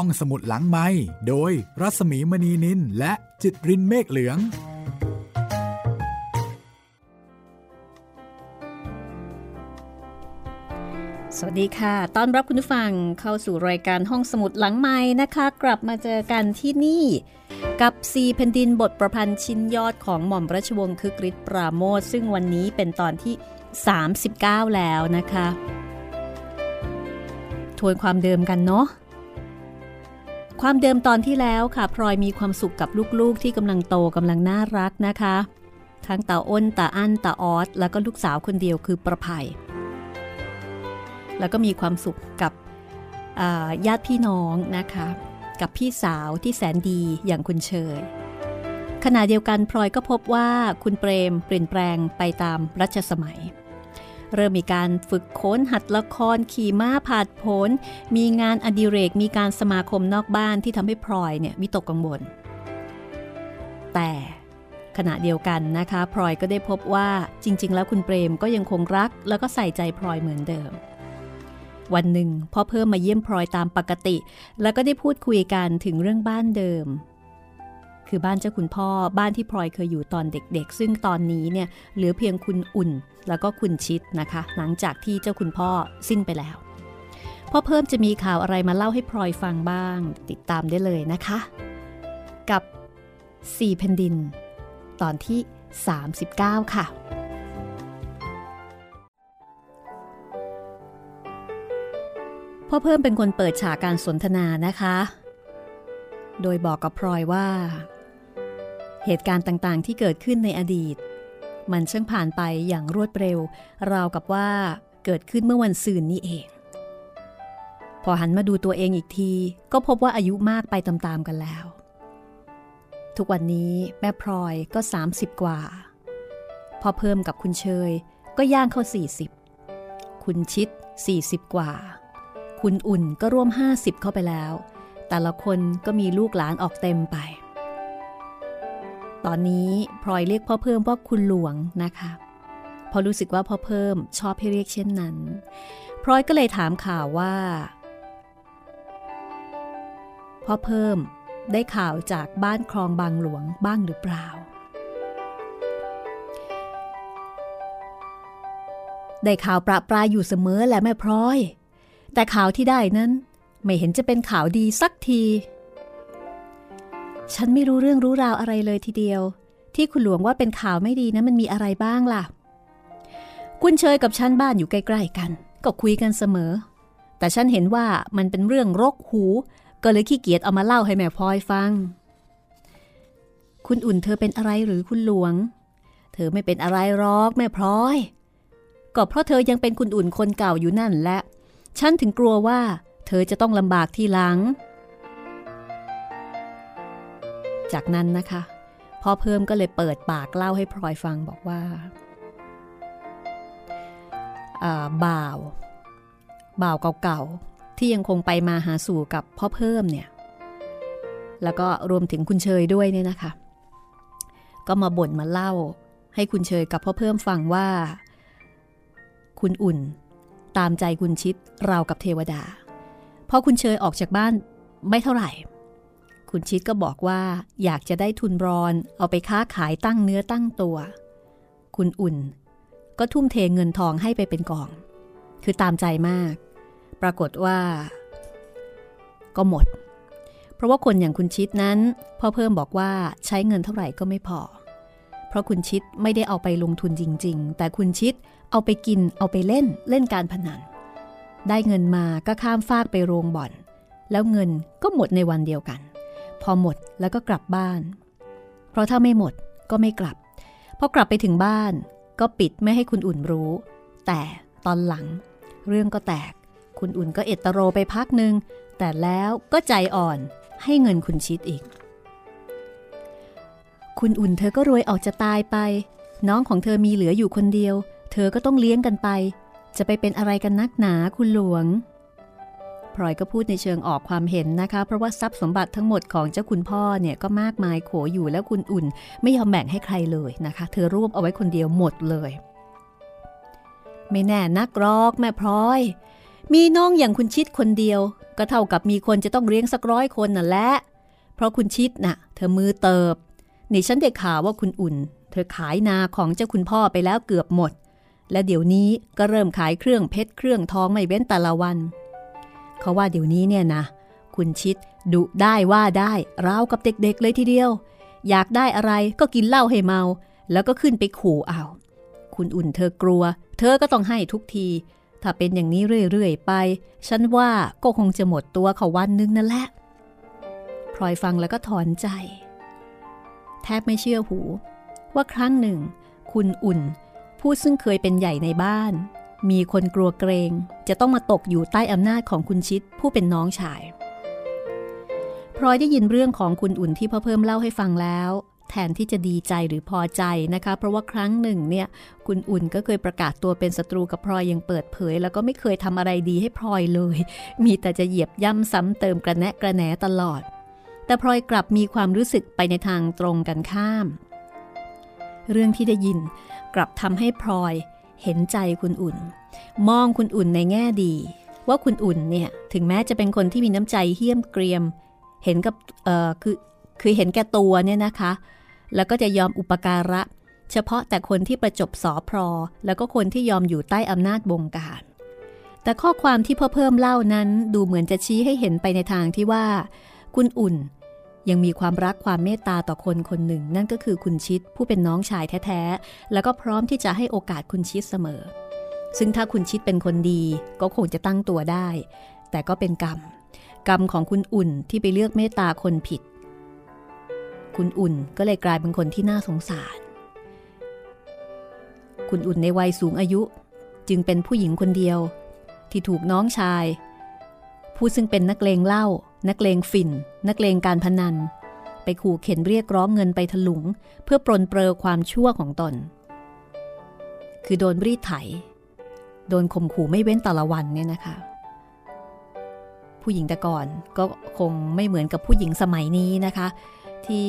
ห้องสมุดหลังไม้โดยรัสมีมณีนินและจิตรินเมฆเหลือง สวัสดีค่ะ ต้อนรับคุณผู้ฟังเข้าสู่รายการห้องสมุดหลังไม้นะคะ กลับมาเจอกันที่นี่ กับซีแผ่นดินบทประพันธ์ชิ้นยอดของหม่อมราชวงศ์คึกฤทธิ์ปราโมทซึ่งวันนี้เป็นตอนที่ 39 แล้วนะคะ ทวนความเดิมกันเนาะ ความเดิมตอนที่แล้วค่ะพลอยมีความสุขกับลูกๆที่กำลังโตกำลังน่ารักนะคะ ทั้งตาอ้นตาอั้นตาออสแล้วก็ลูกสาวคนเดียวคือประภัย แล้วก็มีความสุขกับญาติพี่น้องนะคะ กับพี่สาวที่แสนดีอย่างคุณเชยขณะเดียวกันพลอยก็พบว่าคุณเปรมเปลี่ยนแปลงไปตามรัชสมัย เริ่มมีการฝึกค้นหัดละครขี่ม้าผาดผนมีงานอดิเรก มีการสมาคมนอกบ้านที่ทำให้พลอยเนี่ยวิตกกังวล แต่ขณะเดียวกันนะคะพลอยก็ได้พบว่าจริง ๆ แล้วคุณเปรมก็ยังคงรัก แล้วก็ใส่ใจพลอยเหมือนเดิม วันหนึ่งพ่อเพิ่มมาเยี่ยมพลอยตามปกติ แล้วก็ได้พูดคุยกันถึงเรื่องบ้านเดิม คือบ้านเจ้าคุณพ่อบ้านที่พลอยเคยอยู่ตอนเด็กๆ ซึ่งตอนนี้เนี่ยเหลือเพียงคุณอุ่นแล้วก็คุณชิดนะคะ หลังจากที่เจ้าคุณพ่อสิ้นไปแล้วพ่อเพิ่มจะมีข่าวอะไรมาเล่าให้พลอยฟังบ้าง ติดตามได้เลยนะคะ กับสี่แผ่นดิน ตอนที่ 39 ค่ะพ่อเพิ่มเป็นคนเปิดฉากการสนทนานะคะ โดยบอกกับพลอยว่า เหตุการณ์ต่างๆ ที่เกิดขึ้นในอดีต มันช่างผ่านไปอย่างรวดเร็ว ราวกับว่าเกิดขึ้นเมื่อวันซืนนี่เอง พอหันมาดูตัวเองอีกที ก็พบว่าอายุมากไปตามๆกันแล้ว ทุกวันนี้แม่พลอยก็ 30 กว่า พอเพิ่มกับคุณเชยก็ย่างเข้า 40 คุณชิด 40 กว่า คุณอุ่นก็ร่วม 50 เข้าไปแล้ว แต่ละคนก็มีลูกหลานออกเต็มไป ตอนนี้พลอยเรียกพ่อเพิ่มว่าคุณหลวงนะคะพอรู้สึกว่าพ่อเพิ่มชอบให้เรียกเช่นนั้นพลอยก็เลยถามข่าวว่า พ่อเพิ่มได้ข่าวจากบ้านคลองบางหลวงบ้างหรือเปล่า ได้ข่าวประปรายอยู่เสมอแหละแม่พลอย แต่ข่าวที่ได้นั้น ไม่เห็นจะเป็นข่าวดีสักที ฉันไม่รู้เรื่องรู้ราวอะไรเลยทีเดียว ที่คุณหลวงว่าเป็นข่าวไม่ดีนะมันมีอะไรบ้างล่ะ คุณเชยกับฉันบ้านอยู่ใกล้ๆกัน ก็คุยกันเสมอ แต่ฉันเห็นว่ามันเป็นเรื่องรกหู ก็เลยขี้เกียจเอามาเล่าให้แม่พลอยฟัง คุณอุ่นเธอเป็นอะไรหรือคุณหลวง เธอไม่เป็นอะไรหรอกแม่พลอย ก็เพราะเธอยังเป็นคุณอุ่นคนเก่าอยู่นั่นแหละ ฉันถึงกลัวว่า เธอจะต้องลำบากทีหลัง จากนั้นนะคะพ่อเพิ่มก็เลยเปิดปากเล่าให้พลอยฟังบอกว่าบ่าว บ่าวเก่าๆ ที่ยังคงไปมาหาสู่กับพ่อเพิ่มเนี่ย แล้วก็รวมถึงคุณเชยด้วยเนี่ยนะคะ ก็มาบ่นมาเล่า ให้คุณเชยกับพ่อเพิ่มฟังว่า คุณอุ่น ตามใจคุณชิดราวกับเทวดาพอคุณเชยออกจากบ้านไม่เท่าไหร่ คุณชิดก็บอกว่าอยากจะได้ทุนรอนเอาไปค้าขายตั้งเนื้อตั้งตัว คุณอุ่น ก็ทุ่มเทเงินทองให้ไปเป็นกอง คือตามใจมาก ปรากฏว่า ก็หมด เพราะว่าคนอย่างคุณชิดนั้นพ่อเพิ่มบอกว่าใช้เงินเท่าไหร่ก็ไม่พอ เพราะคุณชิดไม่ได้เอาไปลงทุนจริง ๆ แต่คุณชิดเอาไปกินเอาไปเล่นเล่นการพนัน ได้เงินมาก็ข้ามฟากไปโรงบ่อน แล้วเงินก็หมดในวันเดียวกัน อหมดแล้วก็กลับบ้าน เพราะถ้าไม่หมดก็ไม่กลับพอกลับไปถึงบ้านก็ปิดไม่ให้คุณอุ่นรู้ แต่ตอนหลัง เรื่องก็แตก คุณอุ่นก็เอตโรไปพักหนึ่งแต่แล้วก็ใจอ่อนให้เงินคุณชิดอีก คุณอุ่นเธอก็รวยออกจะตายไป น้องของเธอมีเหลืออยู่คนเดียว เธอก็ต้องเลี้ยงกันไป จะไปเป็นอะไรกันนักหนาคุณหลวง พลอยก็พูดในเชิงออกความเห็นนะคะ เพราะว่าทรัพย์สมบัติทั้งหมดของเจ้าคุณพ่อเนี่ยก็มากมายโขอยู่แล้วคุณอุ่น ไม่ยอมแบ่งให้ใครเลยนะคะ เธอรวบเอาไว้คนเดียวหมดเลย ไม่แน่นักรอกแม่พลอย มีน้องอย่างคุณชิดคนเดียว ก็เท่ากับมีคนจะต้องเลี้ยงสักร้อยคนน่ะแหละเพราะคุณชิดน่ะ เธอมือเติบนี่ฉันได้ข่าวว่าคุณอุ่น เธอขายนาของเจ้าคุณพ่อไปแล้วเกือบหมดและเดี๋ยวนี้ก็เริ่มขายเครื่องเพชรเครื่องทองไม่เว้นแต่ละวัน เขาว่าเดี๋ยวนี้เนี่ยนะ คุณชิดดุได้ว่าได้ราวกับเด็กๆเลยทีเดียว อยากได้อะไรก็กินเหล้าให้เมา แล้วก็ขึ้นไปขู่เอา คุณอุ่นเธอกลัว เธอก็ต้องให้ทุกที ถ้าเป็นอย่างนี้เรื่อยๆไป ฉันว่าก็คงจะหมดตัวเขาวันนึงนั่นแหละพลอยฟังแล้วก็ถอนใจ แทบไม่เชื่อหู ว่าครั้งหนึ่ง คุณอุ่น ผู้ซึ่งเคยเป็นใหญ่ในบ้าน มีคนกลัวเกรง จะต้องมาตกอยู่ใต้อำนาจของคุณชิดผู้เป็นน้องชายพลอยได้ยินเรื่องของคุณอุ่นที่พ่อเพิ่มเล่าให้ฟังแล้ว แทนที่จะดีใจหรือพอใจนะคะ เพราะว่าครั้งหนึ่งเนี่ยคุณอุ่นก็เคยประกาศตัวเป็นศัตรูกับพลอยอย่างเปิดเผย แล้วก็ไม่เคยทำอะไรดีให้พลอยเลย มีแต่จะเหยียบย่ำซ้ำเติมกระแนะกระแหนตลอด แต่พลอยกลับมีความรู้สึกไปในทางตรงกันข้าม เรื่องที่ได้ยินกลับทำให้พลอย เห็นใจคุณอุ่น มองคุณอุ่นในแง่ดี ว่าคุณอุ่นเนี่ยถึงแม้จะเป็นคนที่มีน้ำใจเหี้ยมเกรียม เห็นกับเอ่อคือคือเห็นแก่ตัวเนี่ยนะคะ แล้วก็จะยอมอุปการะ เฉพาะแต่คนที่ประจบสอพรแล้วก็คนที่ยอมอยู่ใต้อำนาจบงการ แต่ข้อความที่พ่อเพิ่มเล่านั้นดูเหมือนจะชี้ให้เห็นไปในทางที่ว่า คุณอุ่น ยังมีความรักความเมตตาต่อคนคนหนึ่ง นั่นก็คือคุณชิดผู้เป็นน้องชายแท้ๆ แล้วก็พร้อมที่จะให้โอกาสคุณชิดเสมอ ซึ่งถ้าคุณชิดเป็นคนดีก็คงจะตั้งตัวได้ แต่ก็เป็นกรรม กรรมของคุณอุ่นที่ไปเลือกเมตตาคนผิด คุณอุ่นก็เลยกลายเป็นคนที่น่าสงสาร คุณอุ่นในวัยสูงอายุ จึงเป็นผู้หญิงคนเดียว ที่ถูกน้องชาย ผู้ซึ่งเป็นนักเลงเล้า นักเลงฝิ่น นักเลงการพนัน ไปขู่เข็นเรียกร้องเงินไปถลุง เพื่อปรนเปรอความชั่วของตน คือโดนรีดไถ โดนข่มขู่ไม่เว้นแต่ละวันเนี่ยนะคะ ผู้หญิงแต่ก่อนก็คงไม่เหมือนกับผู้หญิงสมัยนี้นะคะ ที่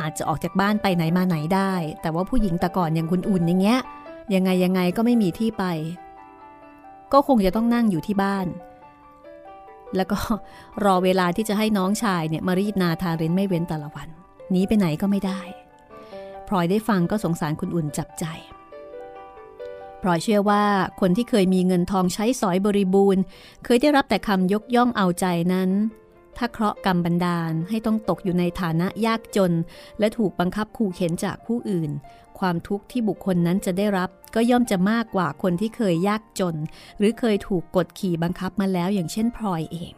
อาจจะออกจากบ้านไปไหนมาไหนได้ แต่ว่าผู้หญิงแต่ก่อนอย่างคุณอุ่นอย่างเงี้ยยังไงยังไงก็ไม่มีที่ไป ก็คงจะต้องนั่งอยู่ที่บ้าน แล้วก็รอเวลาที่จะให้น้องชายเนี่ยมารีดนาทาเรนไม่เว้นแต่ละวันหนีไปไหนก็ไม่ได้พลอยได้ฟังก็สงสารคุณอุ่นจับใจพราะเชื่อว่าคนที่เคยมีเงินทองใช้สอยบริบูรณ์ เคยได้รับแต่คำยกย่องเอาใจนั้น ถ้าเคราะห์กรรมบันดาลให้ต้องตกอยู่ในฐานะยากจน และถูกบังคับขู่เข็นจากผู้อื่น ความทุกข์ที่บุคคลนั้นจะได้รับ ก็ย่อมจะมากกว่าคนที่เคยยากจน หรือเคยถูกกดขี่บังคับมาแล้วอย่างเช่นพลอยเอง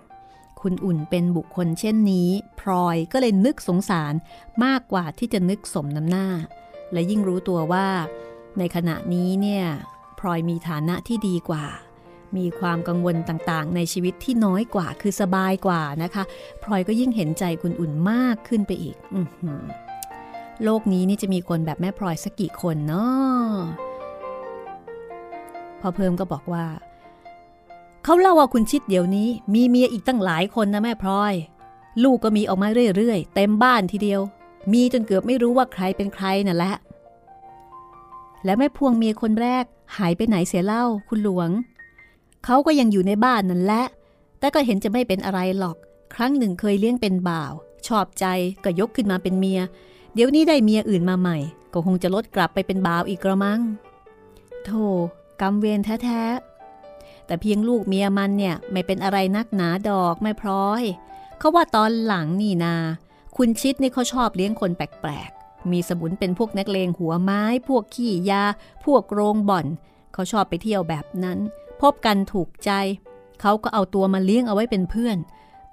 คุณอุ่นเป็นบุคคลเช่นนี้ พลอยก็เลยนึกสงสารมากกว่าที่จะนึกสมน้ำหน้า และยิ่งรู้ตัวว่า ในขณะนี้เนี่ยพลอยมีฐานะที่ดีกว่า มีความกังวลต่างๆ ในชีวิตที่น้อยกว่าคือสบายกว่านะคะ พลอยก็ยิ่งเห็นใจคุณอุ่นมากขึ้นไปอีก อ โลกนี้นี่จะมีคนแบบแม่พลอยสักกี่คนเนาะพอเพิ่มก็บอกว่า เขาเล่าว่าคุณชิดเดี๋ยวนี้ มีเมียอีกตั้งหลายคนนะแม่พลอย ลูกก็มีออกมาเรื่อยๆ เต็มบ้านทีเดียว มีจนเกือบไม่รู้ว่าใครเป็นใครน่ะแหละ และแม่พวงเมียคนแรก หายไปไหนเสียเล่าคุณหลวง เขาก็ยังอยู่ในบ้านนั่นแหละ แต่ก็เห็นจะไม่เป็นอะไรหรอก ครั้งหนึ่งเคยเลี้ยงเป็นบ่าว ชอบใจก็ยกขึ้นมาเป็นเมีย เดี๋ยวนี้ได้เมียอื่นมาใหม่ ก็คงจะลดกลับไปเป็นบ่าวอีกกระมัง โธ่กรรมเวรแท้ๆ แต่เพียงลูกเมียมันเนี่ยไม่เป็นอะไรนักหนาดอกไม่พร้อย เขาว่าตอนหลังนี่นา คุณชิดนี่เขาชอบเลี้ยงคนแปลกมีสมุนเป็นพวกนักเลงหัวไม้ พวกขี้ยา พวกโรงบ่อน เขาชอบไปเที่ยวแบบนั้น พบกันถูกใจ เขาก็เอาตัวมาเลี้ยงเอาไว้เป็นเพื่อน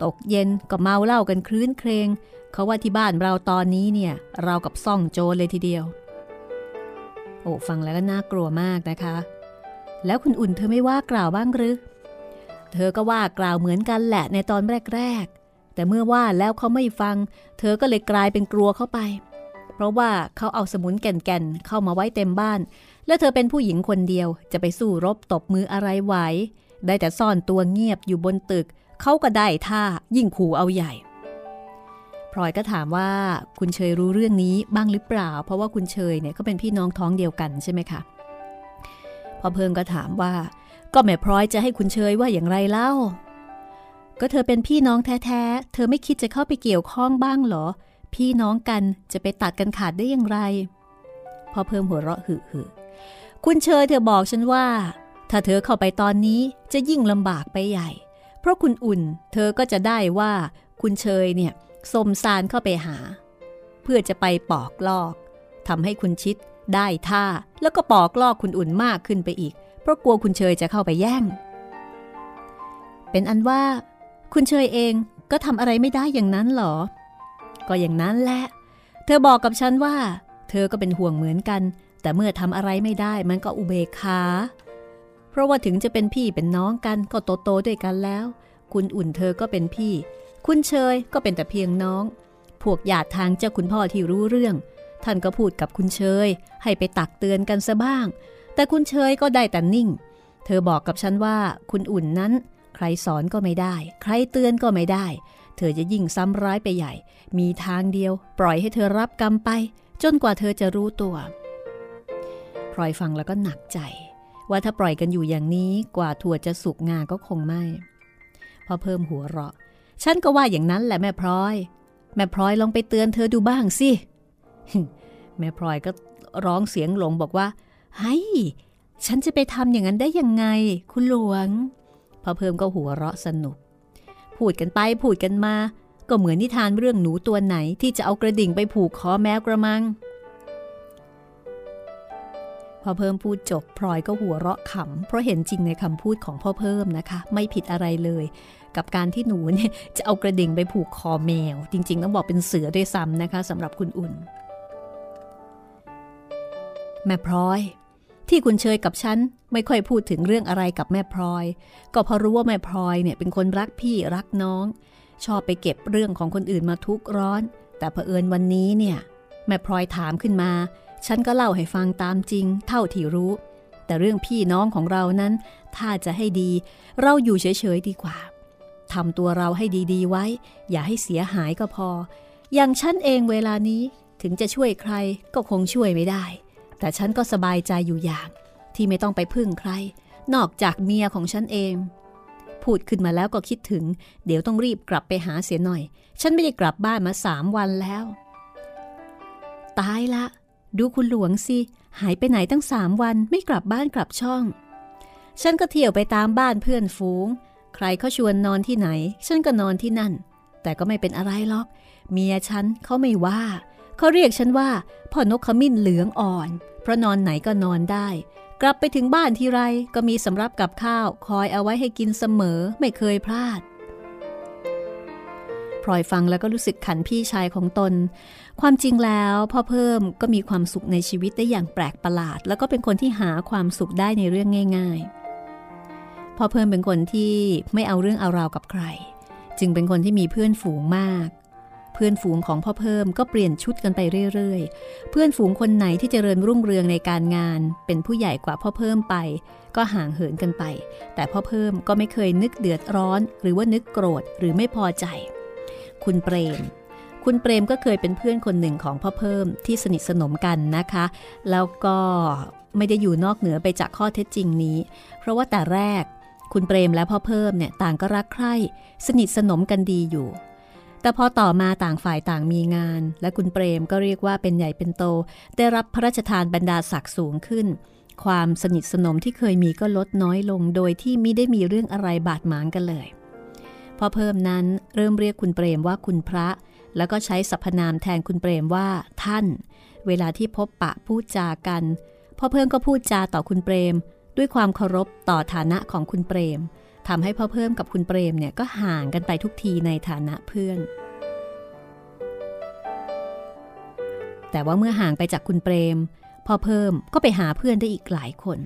ตกเย็นก็เมาเหล้ากันคลื้นเครง เขาว่าที่บ้านเราตอนนี้เนี่ยเรากับซ่องโจรเลยทีเดียว โอ้ฟังแล้วก็น่ากลัวมากนะคะ แล้วคุณอุ่นเธอไม่ว่ากล่าวบ้างหรือ เธอก็ว่ากล่าวเหมือนกันแหละในตอนแรก ๆ แต่เมื่อว่าแล้วเขาไม่ฟัง เธอก็เลยกลายเป็นกลัวเข้าไป เพราะว่าเขาเอาสมุนแก่นๆเข้ามาไว้เต็มบ้าน และเธอเป็นผู้หญิงคนเดียวจะไปสู้รบตบมืออะไรไหวได้แต่ซ่อนตัวเงียบอยู่บนตึก เขาก็ได้ท่ายิ่งขู่เอาใหญ่พลอยก็ถามว่าคุณเชยรู้เรื่องนี้บ้างหรือเปล่า เพราะว่าคุณเชยเนี่ยก็เป็นพี่น้องท้องเดียวกันใช่ไหมคะพอเพิงก็ถามว่า ก็แม่พรอยจะให้คุณเชยว่าอย่างไรเล่า ก็เธอเป็นพี่น้องแท้ๆ เธอไม่คิดจะเข้าไปเกี่ยวข้องบ้างเหรอ พี่น้องกันจะไปตัดกันขาดได้อย่างไร พอเพิ่มหัวเราะหึหึคุณเชยเธอบอกฉันว่า ถ้าเธอเข้าไปตอนนี้จะยิ่งลำบากไปใหญ่ เพราะคุณอุ่นเธอก็จะได้ว่าคุณเชยเนี่ยสมสารเข้าไปหา เพื่อจะไปปอกลอกทำให้คุณชิดได้ท่าแล้วก็ปอกลอกคุณอุ่นมากขึ้นไปอีก เพราะกลัวคุณเชยจะเข้าไปแย่ง เป็นอันว่า คุณเชยเองก็ทำอะไรไม่ได้อย่างนั้นหรอ ก็อย่างนั้นแหละ เธอบอกกับฉันว่า เธอก็เป็นห่วงเหมือนกัน แต่เมื่อทำอะไรไม่ได้มันก็อุเบกขา เพราะว่าถึงจะเป็นพี่เป็นน้องกันก็โตโตด้วยกันแล้ว คุณอุ่นเธอก็เป็นพี่ คุณเชยก็เป็นแต่เพียงน้อง พวกญาติทางเจ้าคุณพ่อที่รู้เรื่อง ท่านก็พูดกับคุณเชย ให้ไปตักเตือนกันซะบ้าง แต่คุณเชยก็ได้แต่นิ่ง เธอบอกกับฉันว่าคุณอุ่นนั้น ใครสอนก็ไม่ได้ ใครเตือนก็ไม่ได้ เธอจะยิ่งซ้ำร้ายไปใหญ่ มีทางเดียว ปล่อยให้เธอรับกรรมไป จนกว่าเธอจะรู้ตัวพลอยฟังแล้วก็หนักใจ ว่าถ้าปล่อยกันอยู่อย่างนี้กว่าถั่วจะสุกงาก็คงไม่พอเพิ่มหัวเราะ ฉันก็ว่าอย่างนั้นแหละแม่พลอย แม่พลอยลองไปเตือนเธอดูบ้างสิ แม่พลอยก็ร้องเสียงหลงบอกว่าเฮ้ยฉันจะไปทำอย่างนั้นได้ยังไง คุณหลวง พอเพิ่มก็หัวเราะสนุก พูดกันไปพูดกันมา ก็เหมือนนิทานเรื่องหนูตัวไหนที่จะเอากระดิ่งไปผูกคอแมวกระมัง พอเพิ่มพูดจบพลอยก็หัวเราะขำเพราะเห็นจริงในคำพูดของพ่อเพิ่มนะคะ ไม่ผิดอะไรเลย กับการที่หนูเนี่ยจะเอากระดิ่งไปผูกคอแมว จริง ๆ ต้องบอกเป็นเสือด้วยซ้ำนะคะสำหรับคุณอุ่น แม่พลอย ที่คุณเชยกับฉันไม่ค่อยพูดถึงเรื่องอะไรกับแม่พลอย ก็เพราะรู้ว่าแม่พลอยเนี่ยเป็นคนรักพี่รักน้อง ชอบไปเก็บเรื่องของคนอื่นมาทุกร้อน แต่เผอิญวันนี้เนี่ยแม่พลอยถามขึ้นมา ฉันก็เล่าให้ฟังตามจริง เท่าที่รู้ แต่เรื่องพี่น้องของเรานั้น ถ้าจะให้ดี เราอยู่เฉยๆดีกว่าทำตัวเราให้ดีๆไว้ อย่าให้เสียหายก็พอ อย่างฉันเองเวลานี้ถึงจะช่วยใครก็คงช่วยไม่ได้ แต่ฉันก็สบายใจอยู่อย่าง ที่ไม่ต้องไปพึ่งใคร นอกจากเมียของฉันเอง พูดขึ้นมาแล้วก็คิดถึง เดี๋ยวต้องรีบกลับไปหาเสียหน่อย ฉันไม่ได้กลับบ้านมาสามวันแล้ว ตายละ ดูคุณหลวงสิ หายไปไหนตั้งสามวันไม่กลับบ้านกลับช่อง ฉันก็เที่ยวไปตามบ้านเพื่อนฝูง ใครเขาชวนนอนที่ไหน ฉันก็นอนที่นั่น แต่ก็ไม่เป็นอะไรหรอก เมียฉันเขาไม่ว่าเขาเรียกฉันว่าพ่อนกขมิ้นเหลืองอ่อน เพราะนอนไหนก็นอนได้ กลับไปถึงบ้านทีไรก็มีสำรับกับข้าว คอยเอาไว้ให้กินเสมอไม่เคยพลาด พลอยฟังแล้วก็รู้สึกขันพี่ชายของตน ความจริงแล้วพ่อเพิ่มก็มีความสุขในชีวิตได้อย่างแปลกประหลาด แล้วก็เป็นคนที่หาความสุขได้ในเรื่องง่าย ๆ พ่อเพิ่มเป็นคนที่ไม่เอาเรื่องเอาราวกับใคร จึงเป็นคนที่มีเพื่อนฝูงมาก เพื่อนฝูงของพ่อเพิ่มก็เปลี่ยนชุดกันไปเรื่อยๆ เพื่อนฝูงคนไหนที่เจริญรุ่งเรืองในการงาน เป็นผู้ใหญ่กว่าพ่อเพิ่มไปก็ห่างเหินกันไป แต่พ่อเพิ่มก็ไม่เคยนึกเดือดร้อน หรือว่านึกโกรธหรือไม่พอใจ คุณเปรม คุณเปรมก็เคยเป็นเพื่อนคนหนึ่งของพ่อเพิ่มที่สนิทสนมกันนะคะ แล้วก็ไม่ได้อยู่นอกเหนือไปจากข้อเท็จจริงนี้ เพราะว่าแต่แรกคุณเปรมและพ่อเพิ่มเนี่ยต่างก็รักใคร่สนิทสนมกันดีอยู่ แต่พอต่อมาต่างฝ่ายต่างมีงาน และคุณเปรมก็เรียกว่าเป็นใหญ่เป็นโต ได้รับพระราชทานบรรดาศักดิ์สูงขึ้น ความสนิทสนมที่เคยมีก็ลดน้อยลง โดยที่ไม่ได้มีเรื่องอะไรบาดหมางกันเลย พอเพิ่มนั้นเริ่มเรียกคุณเปรมว่าคุณพระ แล้วก็ใช้สรรพนามแทนคุณเปรมว่าท่าน เวลาที่พบปะพูดจากัน พ่อเพิ่มก็พูดจาต่อคุณเปรม ด้วยความเคารพต่อฐานะของคุณเปรมทำให้พ่อเพิ่มกับคุณเปรมเนี่ยก็ห่างกันไปทุกทีในฐานะเพื่อน แต่ว่าเมื่อห่างไปจากคุณเปรม พ่อเพิ่มก็ไปหาเพื่อนได้อีกหลายคน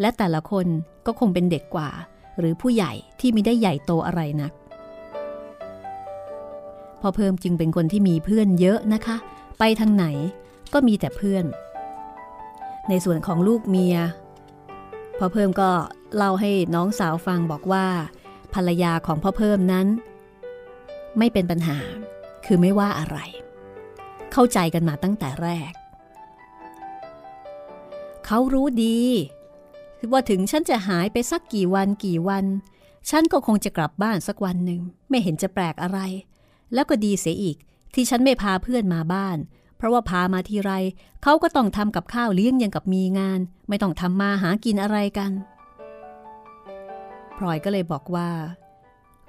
และแต่ละคนก็คงเป็นเด็กกว่า หรือผู้ใหญ่ที่ไม่ได้ใหญ่โตอะไรนัก พ่อเพิ่มจึงเป็นคนที่มีเพื่อนเยอะนะคะ ไปทางไหนก็มีแต่เพื่อน ในส่วนของลูกเมียพ่อเพิ่มก็เล่าให้น้องสาวฟังบอกว่า ภรรยาของพ่อเพิ่มนั้น ไม่เป็นปัญหาคือไม่ว่าอะไร เข้าใจกันมาตั้งแต่แรก เขารู้ดี ว่าถึงฉันจะหายไปสักกี่วันกี่วัน ฉันก็คงจะกลับบ้านสักวันหนึ่ง ไม่เห็นจะแปลกอะไร แล้วก็ดีเสียอีก ที่ฉันไม่พาเพื่อนมาบ้าน เพราะว่าพามาทีไรเขาก็ต้องทำกับข้าวเลี้ยงยังกับมีงาน ไม่ต้องทำมาหากินอะไรกันพลอยก็เลยบอกว่า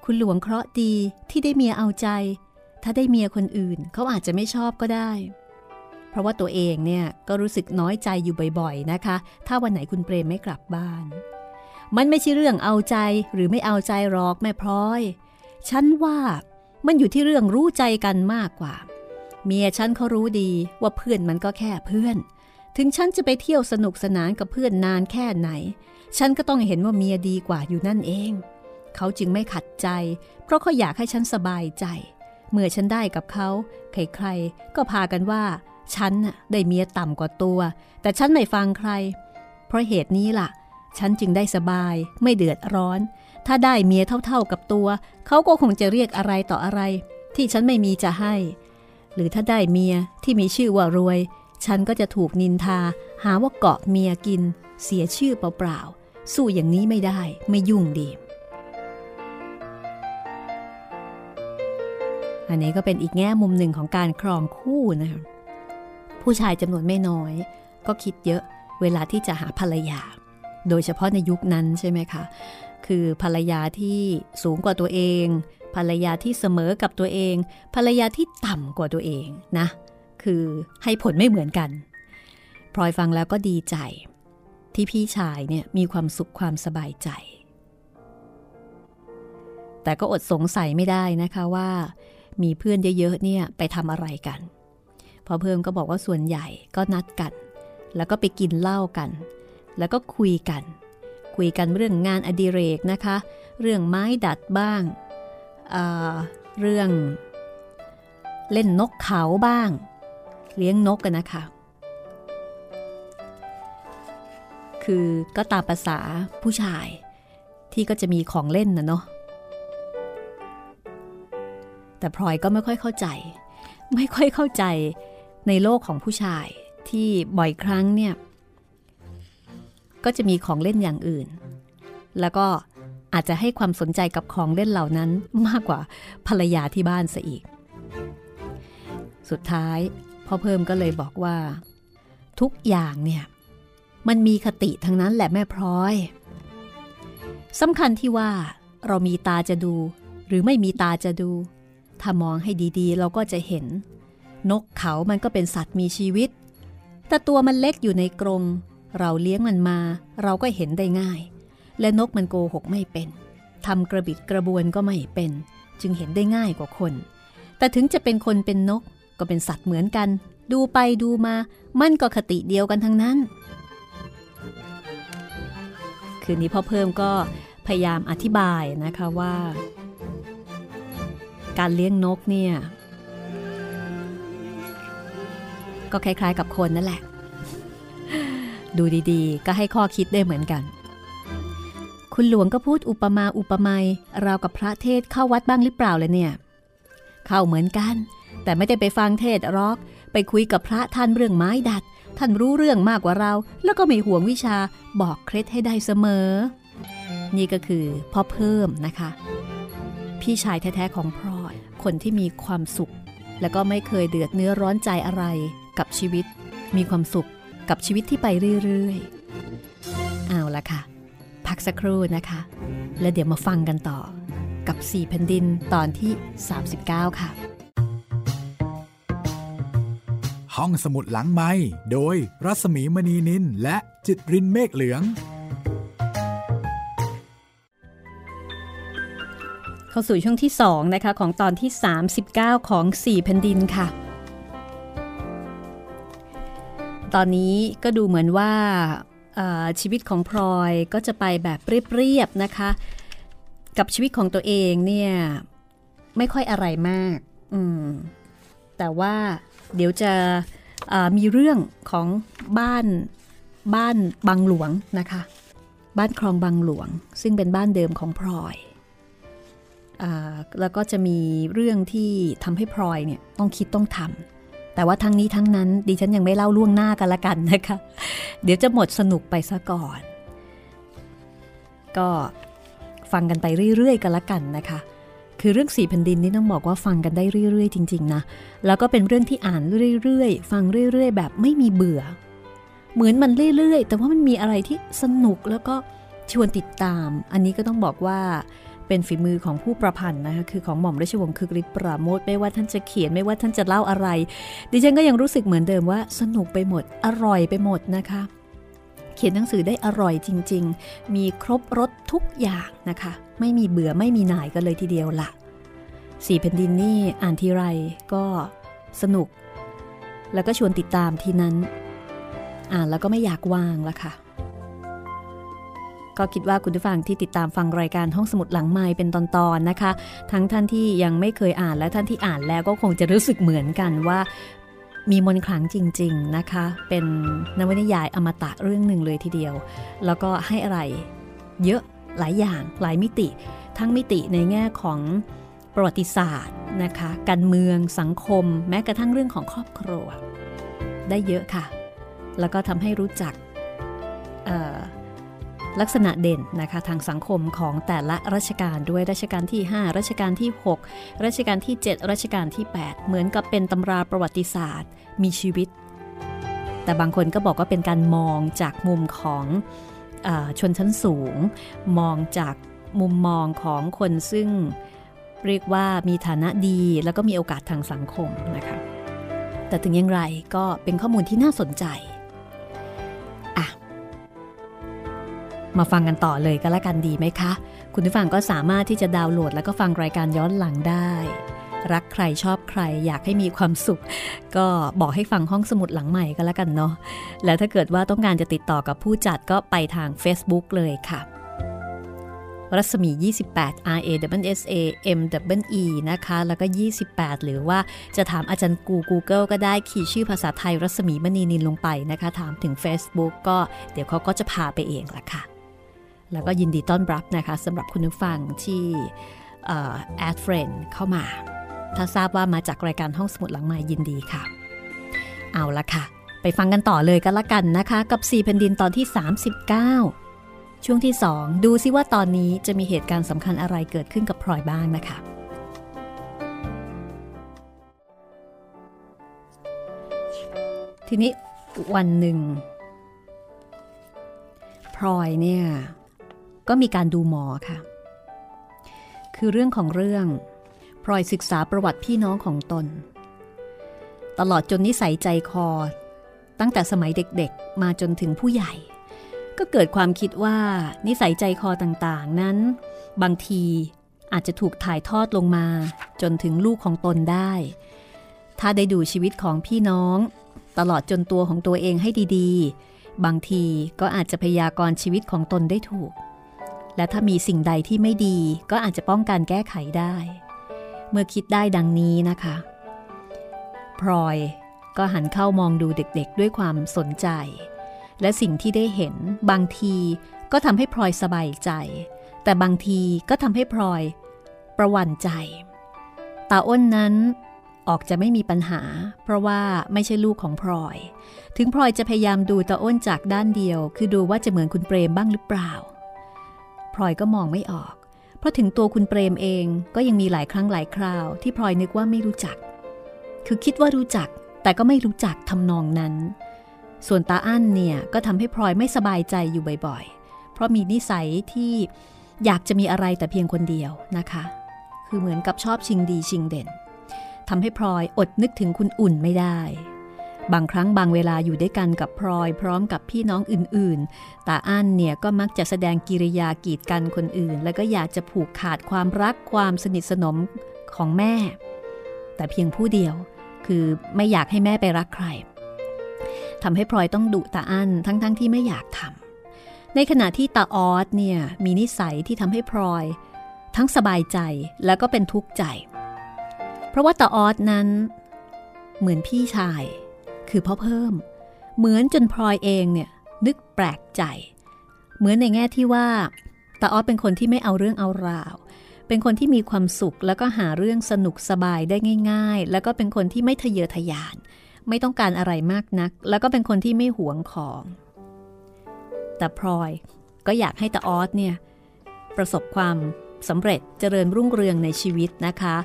คุณหลวงเคราะห์ดีที่ได้เมียเอาใจ ถ้าได้เมียคนอื่นเขาอาจจะไม่ชอบก็ได้ เพราะว่าตัวเองเนี่ยก็รู้สึกน้อยใจอยู่บ่อยๆนะคะ ถ้าวันไหนคุณเปรมไม่กลับบ้าน มันไม่ใช่เรื่องเอาใจหรือไม่เอาใจหรอกแม่พลอย ฉันว่า มันอยู่ที่เรื่องรู้ใจกันมากกว่า เมียฉันเขารู้ดีว่าเพื่อนมันก็แค่เพื่อน ถึงฉันจะไปเที่ยวสนุกสนานกับเพื่อนนานแค่ไหน ฉันก็ต้องเห็นว่าเมียดีกว่าอยู่นั่นเอง เขาจึงไม่ขัดใจ เพราะเขาอยากให้ฉันสบายใจ เมื่อฉันได้กับเขา ใครๆ ก็พากันว่า ฉันน่ะได้เมียต่ำกว่าตัว แต่ฉันไม่ฟังใคร เพราะเหตุนี้ล่ะ ฉันจึงได้สบาย ไม่เดือดร้อน ถ้าได้เมียเท่าๆกับตัว เขาก็คงจะเรียกอะไรต่ออะไร ที่ฉันไม่มีจะให้ หรือถ้าได้เมียที่มีชื่อว่ารวย ฉันก็จะถูกนินทา หาว่าเกาะเมียกิน เสียชื่อเปล่าๆ สู้อย่างนี้ไม่ได้ไม่ยุ่งดีอันนี้ก็เป็นอีกแง่มุมหนึ่งของการครองคู่นะคะผู้ชายจำนวนไม่น้อย ก็คิดเยอะเวลาที่จะหาภรรยา โดยเฉพาะในยุคนั้นใช่ไหมคะ คือภรรยาที่สูงกว่าตัวเอง ภรรยาที่เสมอกับตัวเอง ภรรยาที่ต่ำกว่าตัวเองนะ คือให้ผลไม่เหมือนกันพลอยฟังแล้วก็ดีใจ ที่พี่ชายเนี่ยมีความสุขความสบายใจ แต่ก็อดสงสัยไม่ได้นะคะว่า มีเพื่อนเยอะๆเนี่ยไปทำอะไรกันพอเพิ่มก็บอกว่าส่วนใหญ่ก็นัดกัน แล้วก็ไปกินเหล้ากัน แล้วก็คุยกัน คุยกันเรื่องงานอดิเรกนะคะ เรื่องไม้ดัดบ้างเเรื่องเล่นนกเขาบ้าง เลี้ยงนกกันนะคะ คือก็ตามภาษาผู้ชายที่ก็จะมีของเล่นนะเนาะแต่พลอยก็ไม่ค่อยเข้าใจ ไม่ค่อยเข้าใจในโลกของผู้ชายที่บ่อยครั้งเนี่ย ก็จะมีของเล่นอย่างอื่น แล้วก็อาจจะให้ความสนใจกับของเล่นเหล่านั้นมากกว่าภรรยาที่บ้านซะอีก สุดท้ายพ่อเพิ่มก็เลยบอกว่า ทุกอย่างเนี่ย มันมีคติทั้งนั้นแหละแม่พร้อยสำคัญที่ว่าเรามีตาจะดู หรือไม่มีตาจะดู ถ้ามองให้ดีๆ เราก็จะเห็น นกเขามันก็เป็นสัตว์มีชีวิต แต่ตัวมันเล็กอยู่ในกรง เราเลี้ยงมันมาเราก็เห็นได้ง่าย และนกมันโกหกไม่เป็นทำกระบิดกระบวนก็ไม่เป็น จึงเห็นได้ง่ายกว่าคน แต่ถึงจะเป็นคนเป็นนกก็เป็นสัตว์เหมือนกัน ดูไปดูมา มันก็คติเดียวกันทั้งนั้น คืนนี้พ่อเพิ่มก็พยายามอธิบายนะคะว่า การเลี้ยงนกเนี่ย ก็คล้ายๆกับคนนั่นแหละ ดูดีๆ ก็ให้ข้อคิดได้เหมือนกัน คุณหลวงก็พูดอุปมาอุปไมยราวกับพระเทศเข้าวัดบ้างหรือเปล่าเลยเนี่ย เข้าเหมือนกัน แต่ไม่ได้ไปฟังเทศรอก ไปคุยกับพระท่านเรื่องไม้ดัด ท่านรู้เรื่องมากกว่าเรา แล้วก็ไม่ห่วงวิชาบอกเคล็ดให้ได้เสมอ นี่ก็คือพ่อเพิ่มนะคะ พี่ชายแท้ๆของพลอย คนที่มีความสุข แล้วก็ไม่เคยเดือดเนื้อร้อนใจอะไรกับชีวิต มีความสุข กับชีวิตที่ไปเรื่อยๆ เอาละค่ะ พักสักครู่นะคะ แล้วเดี๋ยวมาฟังกันต่อกับ4แผ่นดินตอนที่ 39 ค่ะ ห้องสมุดหลังไม้โดยรัสมีมณีนินและจิตรินเมฆเหลือง เข้าสู่ช่วงที่ 2 นะคะ ของตอนที่ 39 ของ 4 แผ่นดินค่ะ ตอนนี้ก็ดูเหมือนว่าชีวิตของพลอยก็จะไปแบบเรียบๆนะคะ กับชีวิตของตัวเองเนี่ยไม่ค่อยอะไรมากอืมแต่ว่าเดี๋ยวจะมีเรื่องของบ้านบ้านบางหลวงนะคะ บ้านคลองบางหลวง ซึ่งเป็นบ้านเดิมของพลอยอแล้วก็จะมีเรื่องที่ทำให้พลอยเนี่ยต้องคิดต้องทำ แต่ว่าทั้งนี้ทั้งนั้นดิฉันยังไม่เล่าล่วงหน้ากันละกันนะคะ เดี๋ยวจะหมดสนุกไปซะก่อน ก็ฟังกันไปเรื่อยๆกันละกันนะคะ คือเรื่องสี่แผ่นดินนี่ต้องบอกว่าฟังกันได้เรื่อยๆ จริง ๆนะ แล้วก็เป็นเรื่องที่อ่านเรื่อยๆ ฟังเรื่อย ๆ แบบไม่มีเบื่อ เหมือนมันเรื่อยๆ แต่ว่ามันมีอะไรที่สนุกแล้วก็ชวนติดตาม อันนี้ก็ต้องบอกว่า เป็นฝีมือของผู้ประพันธ์นะคะคือของหม่อมราชวงศ์คึกฤทธิ์ปราโมทไม่ว่าท่านจะเขียนไม่ว่าท่านจะเล่าอะไร ดิฉันก็ยังรู้สึกเหมือนเดิมว่าสนุกไปหมดอร่อยไปหมดนะคะเขียนหนังสือได้อร่อยจริง ๆ มีครบรสทุกอย่างนะคะ ไม่มีเบื่อไม่มีหน่ายกันเลยทีเดียวละสี่แผ่นดินนี่อ่านทีไรก็สนุก แล้วก็ชวนติดตามทีนั้น อ่านแล้วก็ไม่อยากวางละค่ะ ก็คิดว่าคุณผู้ฟังที่ติดตามฟังรายการห้องสมุดหลังไม้เป็นตอนๆนนะคะ ทั้งท่านที่ยังไม่เคยอ่านและท่านที่อ่านแล้วก็คงจะรู้สึกเหมือนกันว่ามีมนขลังจริง ๆนะคะ เป็นนวนิยายอมตะเรื่องหนึ่งเลยทีเดียว แล้วก็ให้อะไรเยอะหลายอย่างหลายมิติ ทั้งมิติในแง่ของประวัติศาสตร์นะคะการเมืองสังคม แม้กระทั่งเรื่องของครอบครัว ได้เยอะค่ะ แล้วก็ทำให้รู้จัก ลักษณะเด่นนะคะทางสังคมของแต่ละรัชกาลด้วยรัชกาลที่ 5 รัชกาลที่ 6 รัชกาลที่ 7 รัชกาลที่ 8 เหมือนกับเป็นตำราประวัติศาสตร์ มีชีวิต แต่บางคนก็บอกว่าเป็นการมองจากมุมของอชนชั้นสูง มองจากมุมมองของคนซึ่งเรียกว่ามีฐานะดีแล้วก็มีโอกาสทางสังคมนะคะแต่ถึงอย่างไรก็เป็นข้อมูลที่น่าสนใจ มาฟังกันต่อเลยก็แล้วกันดีไหมคะ คุณผู้ฟังก็สามารถที่จะดาวน์โหลด แล้วก็ฟังรายการย้อนหลังได้ รักใครชอบใครอยากให้มีความสุข ก็บอกให้ฟังห้องสมุดหลังใหม่ก็แล้วกันเนาะแล้วถ้าเกิดว่าต้องการจะติดต่อกับผู้จัดก็ไปทาง Facebook เลยค่ะ รัศมี 28 R A W S A M W E นะคะ แล้วก็ 28 หรือว่าจะถามอาจารย์กู Google ก็ได้คีย์ชื่อภาษาไทยรัศมีมณีนิลลงไปนะคะ ถามถึง Facebook ก็เดี๋ยวเขาก็จะพาไปเองละค่ะ แล้วก็ยินดีต้อนรับนะคะสำหรับคุณผู้ฟังที่ add friend เข้ามา ถ้าทราบว่ามาจากรายการห้องสมุดหลังใหม่ยินดีค่ะ เอาละค่ะ ไปฟังกันต่อเลยกันละกันนะคะ กับ 4 แผ่นดินตอนที่ 39 ช่วงที่ 2 ดูซิว่าตอนนี้จะมีเหตุการณ์สำคัญอะไรเกิดขึ้นกับพลอยบ้างนะคะทีนี้วันหนึ่งพลอยเนี่ย ก็มีการดูหมอค่ะ คือเรื่องของเรื่องพลอยศึกษาประวัติพี่น้องของตน ตลอดจนนิสัยใจคอ ตั้งแต่สมัยเด็กๆ มาจนถึงผู้ใหญ่ ก็เกิดความคิดว่านิสัยใจคอต่างๆ นั้น บางทีอาจจะถูกถ่ายทอดลงมาจนถึงลูกของตนได้ ถ้าได้ดูชีวิตของพี่น้อง ตลอดจนตัวของตัวเองให้ดีๆ บางทีก็อาจจะพยากรณ์ชีวิตของตนได้ถูก และถ้ามีสิ่งใดที่ไม่ดีก็อาจจะป้องกันแก้ไขได้ เมื่อคิดได้ดังนี้นะคะ พลอยก็หันเข้ามองดูเด็กๆด้วยความสนใจ และสิ่งที่ได้เห็นบางทีก็ทำให้พลอยสบายใจ แต่บางทีก็ทำให้พลอย ประวันใจ ตาอ้นนั้นออกจะไม่มีปัญหา เพราะว่าไม่ใช่ลูกของพลอย ถึงพลอยจะพยายามดูตาอ้นจากด้านเดียว คือดูว่าจะเหมือนคุณเปรมบ้างหรือเปล่า พลอยก็มองไม่ออก เพราะถึงตัวคุณเปรมเองก็ยังมีหลายครั้งหลายคราว ที่พลอยนึกว่าไม่รู้จัก คือคิดว่ารู้จักแต่ก็ไม่รู้จักทำนองนั้น ส่วนตาอั้นเนี่ยก็ทำให้พลอยไม่สบายใจอยู่บ่อยๆ เพราะมีนิสัยที่อยากจะมีอะไรแต่เพียงคนเดียวนะคะ คือเหมือนกับชอบชิงดีชิงเด่นทำให้พลอยอดนึกถึงคุณอุ่นไม่ได้ บางครั้งบางเวลาอยู่ด้วยกันกับพลอยพร้อมกับพี่น้องอื่นๆ ตาอั้นเนี่ยก็มักจะแสดงกิริยากีดกันคนอื่น แล้วก็อยากจะผูกขาดความรักความสนิทสนมของแม่ แต่เพียงผู้เดียวคือไม่อยากให้แม่ไปรักใครทำให้พลอยต้องดุตาอั้นทั้งๆทที่ไม่อยากทำในขณะที่ตาออสเนี่ยมีนิสัยที่ทำให้พลอย ทั้งสบายใจแล้วก็เป็นทุกข์ใจ เพราะว่าตาออสนั้น เหมือนพี่ชาย คือพ่อเพิ่ม เหมือนจนพลอยเองเนี่ยนึกแปลกใจ เหมือนในแง่ที่ว่าตาออสเป็นคนที่ไม่เอาเรื่องเอาราว เป็นคนที่มีความสุขแล้วก็หาเรื่องสนุกสบายได้ง่าย ๆ แล้วก็เป็นคนที่ไม่ทะเยอทะยาน ไม่ต้องการอะไรมากนัก แล้วก็เป็นคนที่ไม่หวงของ แต่พลอยก็อยากให้ตาออสเนี่ยประสบความสำเร็จเจริญรุ่งเรืองในชีวิตนะคะ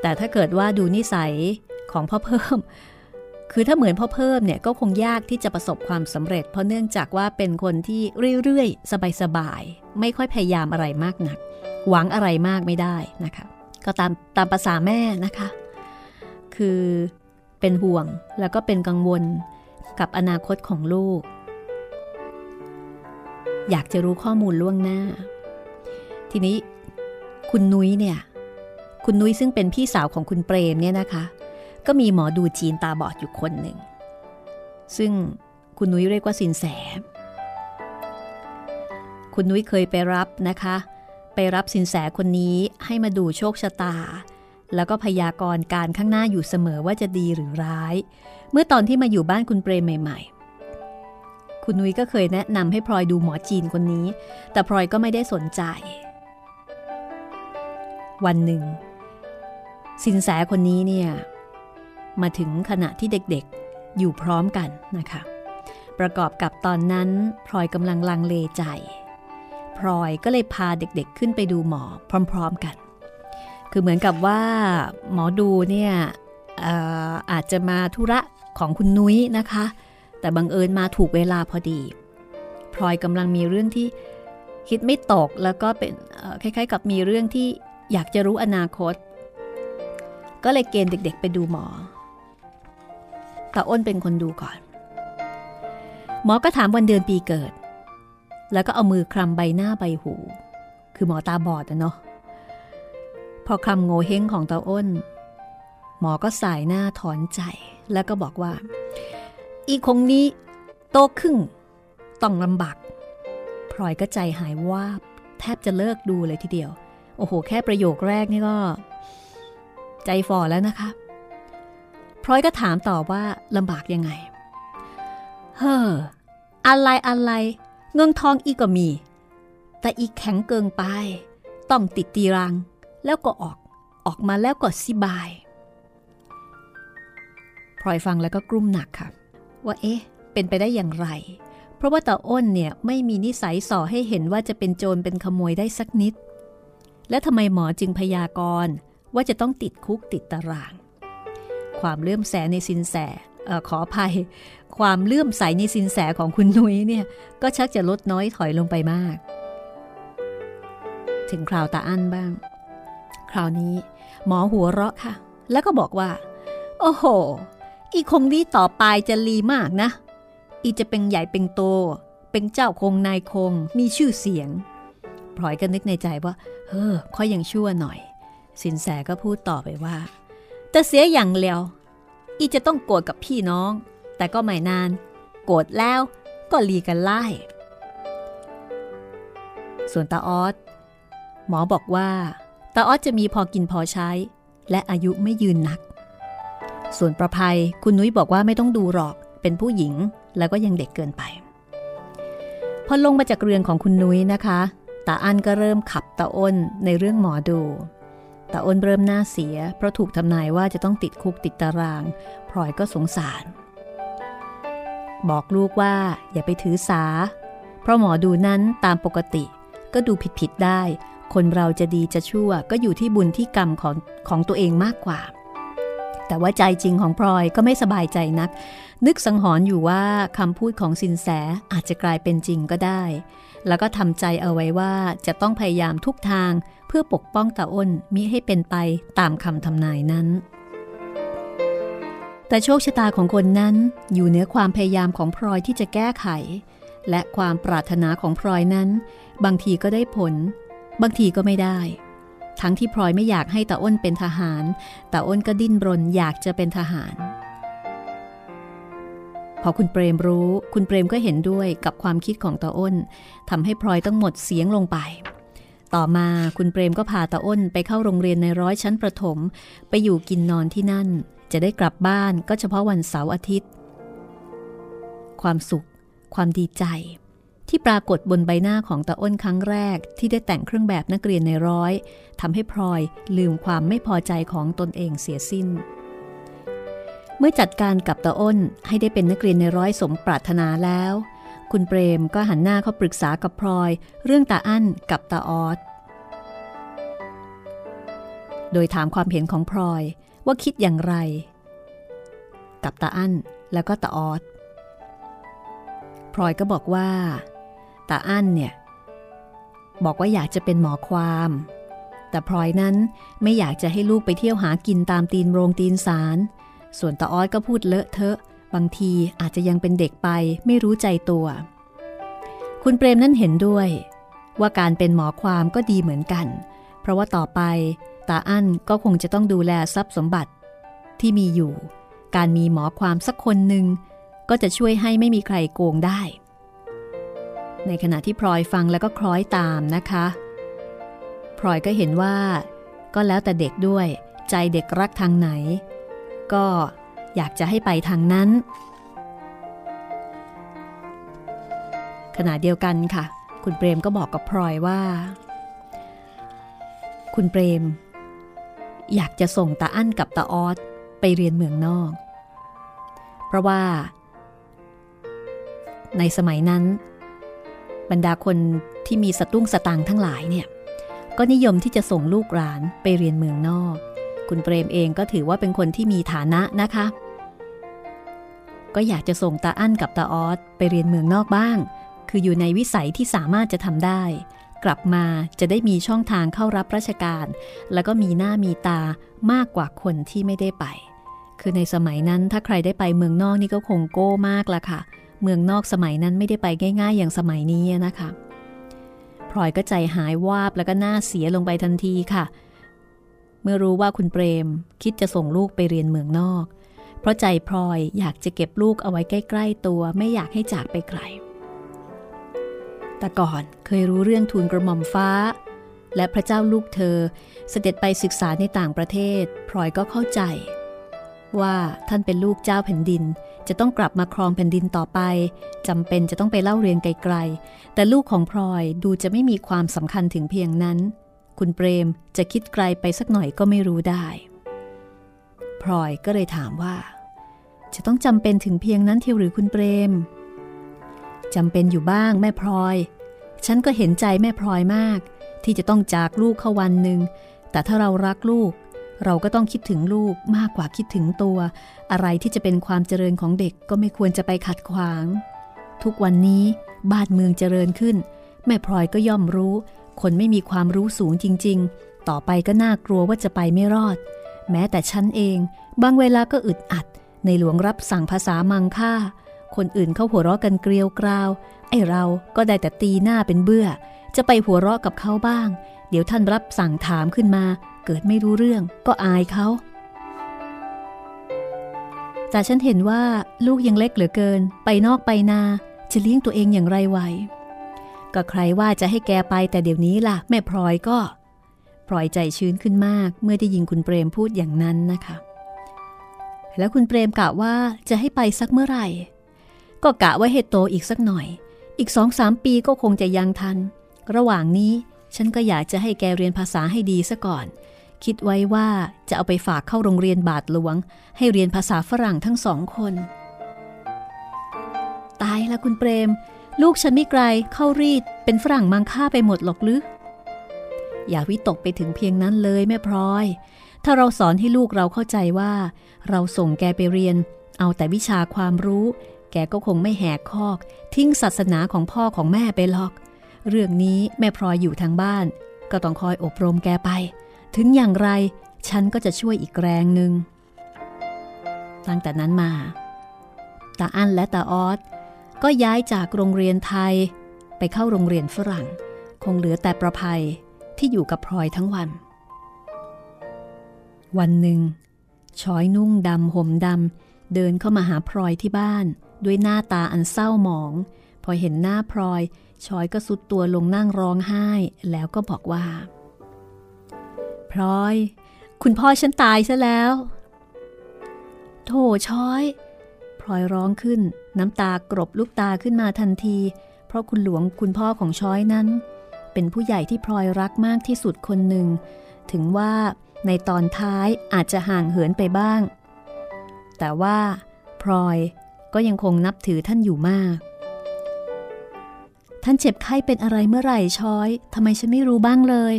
แต่ถ้าเกิดว่าดูนิสัยของพ่อเพิ่ม คือถ้าเหมือนพ่อเพิ่มเนี่ยก็คงยากที่จะประสบความสำเร็จ เพราะเนื่องจากว่าเป็นคนที่เรื่อยๆ สบายๆ ไม่ค่อยพยายามอะไรมากนัก หวังอะไรมากไม่ได้นะคะ ก็ตามตามภาษาแม่นะคะ คือเป็นห่วงแล้วก็เป็นกังวลกับอนาคตของลูก อยากจะรู้ข้อมูลล่วงหน้า ทีนี้คุณนุ้ยเนี่ย คุณนุ้ยซึ่งเป็นพี่สาวของคุณเปรมเนี่ยนะคะ ก็มีหมอดูจีนตาบอดอยู่คนหนึ่ง ซึ่งคุณนุ้ยเรียกว่าสินแส คุณนุ้ยเคยไปรับนะคะ ไปรับสินแสคนนี้ให้มาดูโชคชะตา แล้วก็พยากรณ์การข้างหน้าอยู่เสมอว่าจะดีหรือร้าย เมื่อตอนที่มาอยู่บ้านคุณเปรมใหม่ ๆ คุณนุ้ยก็เคยแนะนำให้พลอยดูหมอจีนคนนี้ แต่พลอยก็ไม่ได้สนใจ วันหนึ่งสินแสคนนี้เนี่ย มาถึงขณะที่เด็กๆอยู่พร้อมกันนะคะ ประกอบกับตอนนั้นพลอยกำลังลังเลใจพลอยก็เลยพาเด็กๆขึ้นไปดูหมอพร้อมๆกัน คือเหมือนกับว่าหมอดูเนี่ยอาอาจจะมาธุระของคุณนุ้ยนะคะ แต่บังเอิญมาถูกเวลาพอดีพลอยกำลังมีเรื่องที่คิดไม่ตกแล้วก็เป็นคล้ายๆ กับมีเรื่องที่อยากจะรู้อนาคต ก็เลยเกณฑ์เด็ก ๆ ไปดูหมอ ตาอ้นเป็นคนดูก่อน หมอก็ถามวันเดือนปีเกิด แล้วก็เอามือคลำใบหน้าใบหู คือหมอตาบอดนะเนาะพอคลำโง่เฮงของตาอ้น หมอก็สายหน้าถอนใจแล้วก็บอกว่า อีคงนี้โตขึ้นต้องลำบากพลอยก็ใจหายวาบแทบจะเลิกดูเลยทีเดียว โอ้โห แค่ประโยคแรกนี่ก็ ใจฝ่อแล้วนะคะ พลอยก็ถามต่อว่าลำบากยังไง เฮ้อ อะไรอะไร เงินทองอีก็มี แต่อีแข็งเกินไป ต้องติดตีรัง แล้วก็ออก ออกมาแล้วก็สิบาย พลอยฟังแล้วก็กลุ้มหนักค่ะ ว่าเอ๊ะ เป็นไปได้อย่างไร เพราะว่าตาอ้นเนี่ยไม่มีนิสัยส่อให้เห็นว่าจะเป็นโจรเป็นขโมยได้สักนิด และทำไมหมอจึงพยากรณ์ว่าจะต้องติดคุกติดตาราง ความเลื่อมแสในสินแสอขออภัย ความเลื่อมใสในสินแสของคุณนุ้ยเนี่ยก็ชักจะลดน้อยถอยลงไปมาก ถึงคราวตาอั้นบ้าง คราวนี้หมอหัวเราะค่ะ แล้วก็บอกว่า โอ้โห อีคงนี้ต่อไปจะลีมากนะ อีจะเป็นใหญ่เป็นโต เป็นเจ้าคงนายคง มีชื่อเสียงพลอยก็นึกในใจว่า เฮ้อค่อยยังชั่วหน่อย สินแสก็พูดต่อไปว่า แต่เสียอย่างเลียวอีจะต้องโกรธกับพี่น้อง แต่ก็ไม่นาน โกรธแล้วก็ลีกันไล่ ส่วนตาออสหมอบอกว่าตาออสจะมีพอกินพอใช้ และอายุไม่ยืนนัก ส่วนประภัยคุณนุ้ยบอกว่าไม่ต้องดูหรอกเป็นผู้หญิงแล้วก็ยังเด็กเกินไป พอลงมาจากเรือนของคุณนุ้ยนะคะตาอันก็เริ่มขับตาอ้นในเรื่องหมอดู แต่อ้นเริ่มหน้าเสีย เพราะถูกทำนายว่าจะต้องติดคุกติดตารางพลอยก็สงสาร บอกลูกว่าอย่าไปถือสา เพราะหมอดูนั้นตามปกติ ก็ดูผิดๆได้ คนเราจะดีจะชั่วก็อยู่ที่บุญที่กรรมของของตัวเองมากกว่า แต่ว่าใจจริงของพลอยก็ไม่สบายใจนัก นึกสังหรณ์อยู่ว่าคำพูดของสินแสอาจจะกลายเป็นจริงก็ได้ แล้วก็ทำใจเอาไว้ว่าจะต้องพยายามทุกทางเพื่อปกป้องตาอ้นมิให้เป็นไปตามคำทำนายนั้น แต่โชคชะตาของคนนั้นอยู่เหนือความพยายามของพลอยที่จะแก้ไข และความปรารถนาของพลอยนั้น บางทีก็ได้ผล บางทีก็ไม่ได้ ทั้งที่พลอยไม่อยากให้ตาอ้นเป็นทหารตาอ้นก็ดิ้นรนอยากจะเป็นทหาร พอคุณเปรมรู้ คุณเปรมก็เห็นด้วยกับความคิดของตาอ้นทำให้พลอยต้องหมดเสียงลงไป ต่อมาคุณเปรมก็พาตาอ้นไปเข้าโรงเรียนในร้อยชั้นประถม ไปอยู่กินนอนที่นั่น จะได้กลับบ้านก็เฉพาะวันเสาร์อาทิตย์ ความสุข ความดีใจ ที่ปรากฏบนใบหน้าของตาอ้นครั้งแรก ที่ได้แต่งเครื่องแบบนักเรียนในร้อยทำให้พลอยลืมความไม่พอใจของตนเองเสียสิ้น เมื่อจัดการกับตาอ้นให้ได้เป็นนักเรียนในร้อยสมปรารถนาแล้ว คุณเปรมก็หันหน้าเข้าปรึกษากับพลอย เรื่องตาอั้นกับตาออสโดยถามความเห็นของพลอยว่าคิดอย่างไร กับตาอั้นแล้วก็ตาออสพลอยก็บอกว่าตาอั้นเนี่ยบอกว่าอยากจะเป็นหมอความ แต่พลอยนั้นไม่อยากจะให้ลูกไปเที่ยวหากินตามตีนโรงตีนสาร ส่วนตาออสก็พูดเลอะเทอะ บางทีอาจจะยังเป็นเด็กไปไม่รู้ใจตัว คุณเปรมนั้นเห็นด้วย ว่าการเป็นหมอความก็ดีเหมือนกัน เพราะว่าต่อไปตาอั้นก็คงจะต้องดูแลทรัพย์สมบัติ ที่มีอยู่ การมีหมอความสักคนหนึ่งก็จะช่วยให้ไม่มีใครโกงได้ ในขณะที่พลอยฟังแล้วก็คล้อยตามนะคะพลอยก็เห็นว่า ก็แล้วแต่เด็กด้วย ใจเด็กรักทางไหน ก็อยากจะให้ไปทางนั้น ขณะเดียวกันค่ะ คุณเปรมก็บอกกับพลอยว่า คุณเปรม อยากจะส่งตาอั้นกับตาออสไปเรียนเมืองนอก เพราะว่า ในสมัยนั้น บรรดาคนที่มีสตุ้งสตางทั้งหลายเนี่ยก็นิยมที่จะส่งลูกหลานไปเรียนเมืองนอก คุณเปรมเองก็ถือว่าเป็นคนที่มีฐานะนะคะ ก็อยากจะส่งตาอั้นกับตาออสไปเรียนเมืองนอกบ้าง คืออยู่ในวิสัยที่สามารถจะทำได้ กลับมาจะได้มีช่องทางเข้ารับราชการ แล้วก็มีหน้ามีตามากกว่าคนที่ไม่ได้ไป คือในสมัยนั้นถ้าใครได้ไปเมืองนอกนี่ก็คงโก้มากละค่ะ เมืองนอกสมัยนั้นไม่ได้ไปง่าย ๆ อย่างสมัยนี้นะคะพลอยก็ใจหายวาบแล้วก็หน้าเสียลงไปทันทีค่ะ เมื่อรู้ว่าคุณเปรม คิดจะส่งลูกไปเรียนเมืองนอก เพราะใจพลอยอยากจะเก็บลูกเอาไว้ใกล้ๆตัวไม่อยากให้จากไปไกล แต่ก่อนเคยรู้เรื่องทูลกระหม่อมฟ้า และพระเจ้าลูกเธอเสด็จไปศึกษาในต่างประเทศ พลอยก็เข้าใจ ว่าท่านเป็นลูกเจ้าแผ่นดินจะต้องกลับมาครองแผ่นดินต่อไปจำเป็นจะต้องไปเล่าเรียนไกลๆ แต่ลูกของพลอยดูจะไม่มีความสำคัญถึงเพียงนั้น คุณเปรมจะคิดไกลไปสักหน่อยก็ไม่รู้ได้ พลอยก็เลยถามว่า จะต้องจำเป็นถึงเพียงนั้นเทียวหรือคุณเปรมจำเป็นอยู่บ้างแม่พลอย ฉันก็เห็นใจแม่พลอยมาก ที่จะต้องจากลูกเข้าวันหนึ่ง แต่ถ้าเรารักลูก เราก็ต้องคิดถึงลูกมากกว่าคิดถึงตัว อะไรที่จะเป็นความเจริญของเด็กก็ไม่ควรจะไปขัดขวาง ทุกวันนี้บ้านเมืองเจริญขึ้น แม่พลอยก็ย่อมรู้ คนไม่มีความรู้สูงจริง ๆ ต่อไปก็น่ากลัวว่าจะไปไม่รอด แม้แต่ฉันเอง บางเวลาก็อึดอัด ในหลวงรับสั่งภาษามังค่า คนอื่นเขาหัวเราะกันเกลียวกราว ไอเราก็ได้แต่ตีหน้าเป็นเบื่อ จะไปหัวเราะกับเขาบ้าง เดี๋ยวท่านรับสั่งถามขึ้นมา เกิดไม่รู้เรื่อง ก็อายเขา แต่ฉันเห็นว่าลูกยังเล็กเหลือเกิน ไปนอกไปนา จะเลี้ยงตัวเองอย่างไรไหว ก็ใครว่าจะให้แกไปแต่เดี๋ยวนี้ล่ะ แม่พลอยก็พลอยใจชื้นขึ้นมาก เมื่อได้ยินคุณเปรมพูดอย่างนั้นนะคะ แล้วคุณเปรมกะว่าจะให้ไปสักเมื่อไหร่ ก็กะว่าเหตุโตอีกสักหน่อย อีกสองสามปีก็คงจะยังทัน ระหว่างนี้ฉันก็อยากจะให้แกเรียนภาษาให้ดีซะก่อน คิดไว้ว่าจะเอาไปฝากเข้าโรงเรียนบาทหลวง ให้เรียนภาษาฝรั่งทั้งสองคน ตายละคุณเปรม ลูกฉันไม่ไกลเข้ารีดเป็นฝรั่งมังค่าไปหมดหรอกหรืออย่าวิตกไปถึงเพียงนั้นเลยแม่พลอย ถ้าเราสอนให้ลูกเราเข้าใจว่า เราส่งแกไปเรียน เอาแต่วิชาความรู้ แกก็คงไม่แหกคอก ทิ้งศาสนาของพ่อของแม่ไปหรอก เรื่องนี้แม่พลอยอยู่ทางบ้าน ก็ต้องคอยอบรมแกไป ถึงอย่างไร ฉันก็จะช่วยอีกแรงหนึ่งตั้งแต่นั้นมาตาอั้นและตาออส ก็ย้ายจากโรงเรียนไทย ไปเข้าโรงเรียนฝรั่ง คงเหลือแต่ประภัยที่อยู่กับพลอยทั้งวัน วันหนึ่งช้อยนุ่งดำห่มดำเดินเข้ามาหาพลอยที่บ้าน ด้วยหน้าตาอันเศร้าหมอง พอเห็นหน้าพลอยช้อยก็สุดตัวลงนั่งร้องไห้ แล้วก็บอกว่า พลอย คุณพ่อฉันตายซะแล้ว โถช้อย พลอยร้องขึ้น น้ำตากรบลูกตาขึ้นมาทันที เพราะคุณหลวงคุณพ่อของช้อยนั้น เป็นผู้ใหญ่ที่พลอยรักมากที่สุดคนหนึ่ง ถึงว่าในตอนท้ายอาจจะห่างเหินไปบ้าง แต่ว่าพลอยก็ยังคงนับถือท่านอยู่มาก ท่านเจ็บไข้เป็นอะไรเมื่อไหร่ช้อยทำไมฉันไม่รู้บ้างเลย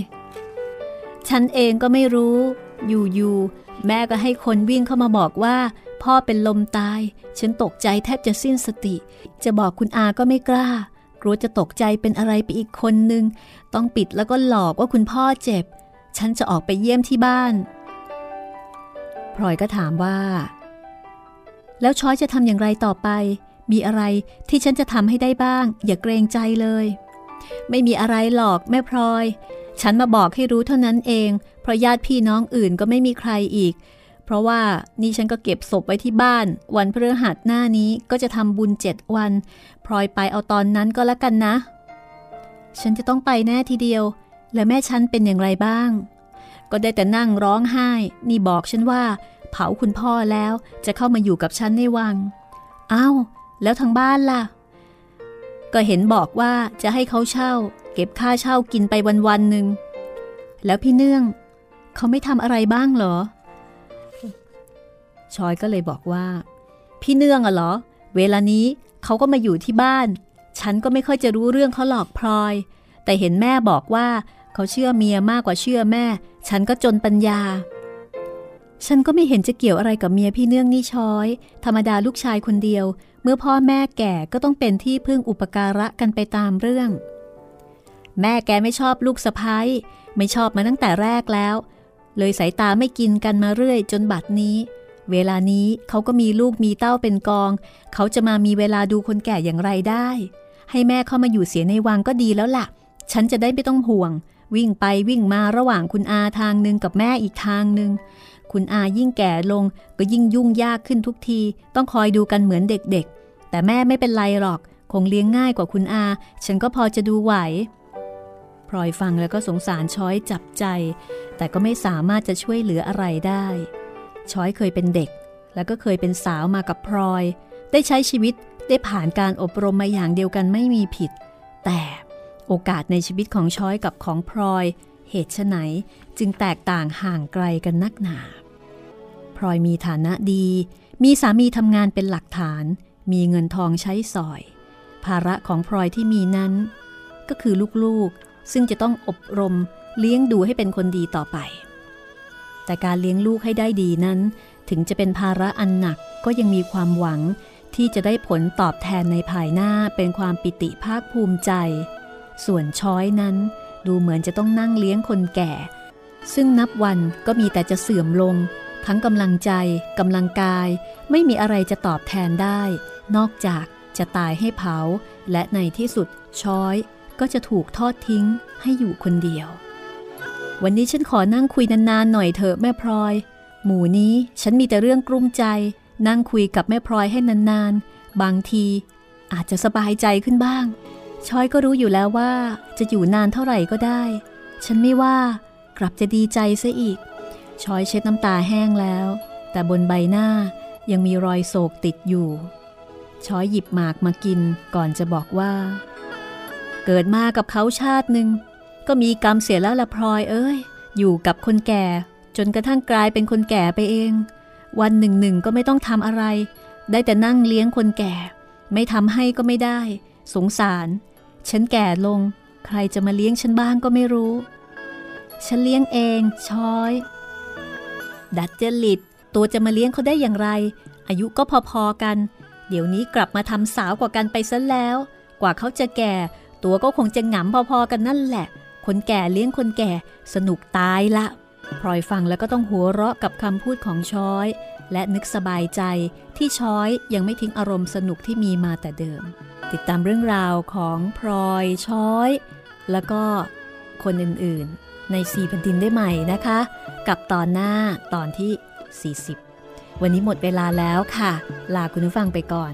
ฉันเองก็ไม่รู้ อยู่ๆแม่ก็ให้คนวิ่งเข้ามาบอกว่า พ่อเป็นลมตาย ฉันตกใจแทบจะสิ้นสติ จะบอกคุณอาก็ไม่กล้า กลัวจะตกใจเป็นอะไรไปอีกคนนึง ต้องปิดแล้วก็หลอกว่าคุณพ่อเจ็บ ฉันจะออกไปเยี่ยมที่บ้าน พลอยก็ถามว่า แล้วช้อยจะทำอย่างไรต่อไป มีอะไรที่ฉันจะทำให้ได้บ้าง อย่าเกรงใจเลย ไม่มีอะไรหรอกแม่พลอย ฉันมาบอกให้รู้เท่านั้นเอง เพราะญาติพี่น้องอื่นก็ไม่มีใครอีก เพราะว่านี่ฉันก็เก็บศพไว้ที่บ้าน วันพฤหัสหน้านี้ก็จะทำบุญเจ็ดวัน พลอยไปเอาตอนนั้นก็แล้วกันนะ ฉันจะต้องไปแน่ทีเดียว แล้วแม่ฉันเป็นอย่างไรบ้าง ก็ได้แต่นั่งร้องไห้ นี่บอกฉันว่า เผาคุณพ่อแล้วจะเข้ามาอยู่กับฉันในวังอ้าวแล้วทางบ้านล่ะ ก็เห็นบอกว่าจะให้เขาเช่า เก็บค่าเช่ากินไปวันวันหนึ่งแล้วพี่เนื่อง เขาไม่ทำอะไรบ้างเหรอ ชอยก็เลยบอกว่า พี่เนื่องอะเหรอ เวลานี้เขาก็มาอยู่ที่บ้าน ฉันก็ไม่ค่อยจะรู้เรื่องเขาหลอกพลอย แต่เห็นแม่บอกว่าเขาเชื่อเมียมากกว่าเชื่อแม่ ฉันก็จนปัญญา ฉันก็ไม่เห็นจะเกี่ยวอะไรกับเมียพี่เนื่องนี่ช้อย ธรรมดาลูกชายคนเดียว เมื่อพ่อแม่แก่ก็ต้องเป็นที่พึ่งอุปการะกันไปตามเรื่อง แม่แกไม่ชอบลูกสะพ้ายไม่ชอบมาตั้งแต่แรกแล้ว เลยสายตาไม่กินกันมาเรื่อยจนบัดนี้ เวลานี้เขาก็มีลูกมีเต้าเป็นกอง เขาจะมามีเวลาดูคนแก่อย่างไรได้ ให้แม่เข้ามาอยู่เสียในวังก็ดีแล้วละ่ะ ฉันจะได้ไม่ต้องห่วง วิ่งไปวิ่งมาระหว่างคุณอาทางหนึ่งกับแม่อีกทางหนึ่งคุณอายิ่งแก่ลงก็ยิ่งยุ่งยากขึ้นทุกที ต้องคอยดูกันเหมือนเด็กๆ แต่แม่ไม่เป็นไรหรอก คงเลี้ยงง่ายกว่าคุณอา ฉันก็พอจะดูไหวพลอยฟังแล้วก็สงสารช้อยจับใจ แต่ก็ไม่สามารถจะช่วยเหลืออะไรได้ ช้อยเคยเป็นเด็ก แล้วก็เคยเป็นสาวมากับพลอย ได้ใช้ชีวิตได้ผ่านการอบรมมาอย่างเดียวกันไม่มีผิด แต่โอกาสในชีวิตของช้อยกับของพลอย เหตุไหนจึงแตกต่างห่างไกลกันนักหนาพลอยมีฐานะดี มีสามีทำงานเป็นหลักฐาน มีเงินทองใช้สอย ภาระของพลอยที่มีนั้น ก็คือลูกๆ ซึ่งจะต้องอบรมเลี้ยงดูให้เป็นคนดีต่อไป แต่การเลี้ยงลูกให้ได้ดีนั้น ถึงจะเป็นภาระอันหนักก็ยังมีความหวังที่จะได้ผลตอบแทนในภายหน้าเป็นความปิติภาคภูมิใจ ส่วนช้อยนั้น ดูเหมือนจะต้องนั่งเลี้ยงคนแก่ ซึ่งนับวันก็มีแต่จะเสื่อมลง ทั้งกำลังใจกำลังกาย ไม่มีอะไรจะตอบแทนได้ นอกจากจะตายให้เผา และในที่สุดช้อยก็จะถูกทอดทิ้งให้อยู่คนเดียว วันนี้ฉันขอนั่งคุยนานๆหน่อยเถอะแม่พลอย หมู่นี้ฉันมีแต่เรื่องกลุ้มใจ นั่งคุยกับแม่พลอยให้นานๆ บางที อาจจะสบายใจขึ้นบ้าง ชอยก็รู้อยู่แล้วว่า จะอยู่นานเท่าไหร่ก็ได้ ฉันไม่ว่ากลับจะดีใจซะอีก ชอยเช็ดน้ำตาแห้งแล้ว แต่บนใบหน้ายังมีรอยโศกติดอยู่ ชอยหยิบหมากมากินก่อนจะบอกว่า เกิดมากับเขาชาติหนึ่ง ก็มีกรรมเสียแล้วละพลอยเอ้ย อยู่กับคนแก่ จนกระทั่งกลายเป็นคนแก่ไปเอง วันหนึ่งหนึ่งก็ไม่ต้องทำอะไร ได้แต่นั่งเลี้ยงคนแก่ ไม่ทำให้ก็ไม่ได้ สงสาร ฉันแก่ลง ใครจะมาเลี้ยงฉันบ้างก็ไม่รู้ ฉันเลี้ยงเองช้อย ดัดเจลิต ตัวจะมาเลี้ยงเขาได้อย่างไร อายุก็พอๆกัน เดี๋ยวนี้กลับมาทำสาวกว่ากันไปซะแล้ว กว่าเขาจะแก่ ตัวก็คงจะหงำพอๆกันนั่นแหละ คนแก่เลี้ยงคนแก่สนุกตายละพลอยฟังแล้วก็ต้องหัวเราะกับคำพูดของช้อย และนึกสบายใจที่ช้อยยังไม่ทิ้งอารมณ์สนุกที่มีมาแต่เดิม ติดตามเรื่องราวของพลอยช้อย แล้วก็คนอื่นๆ ในสีพันดินได้ใหม่นะคะ กับตอนหน้าตอนที่ 40 วันนี้หมดเวลาแล้วค่ะ ลาคุณผู้ฟังไปก่อน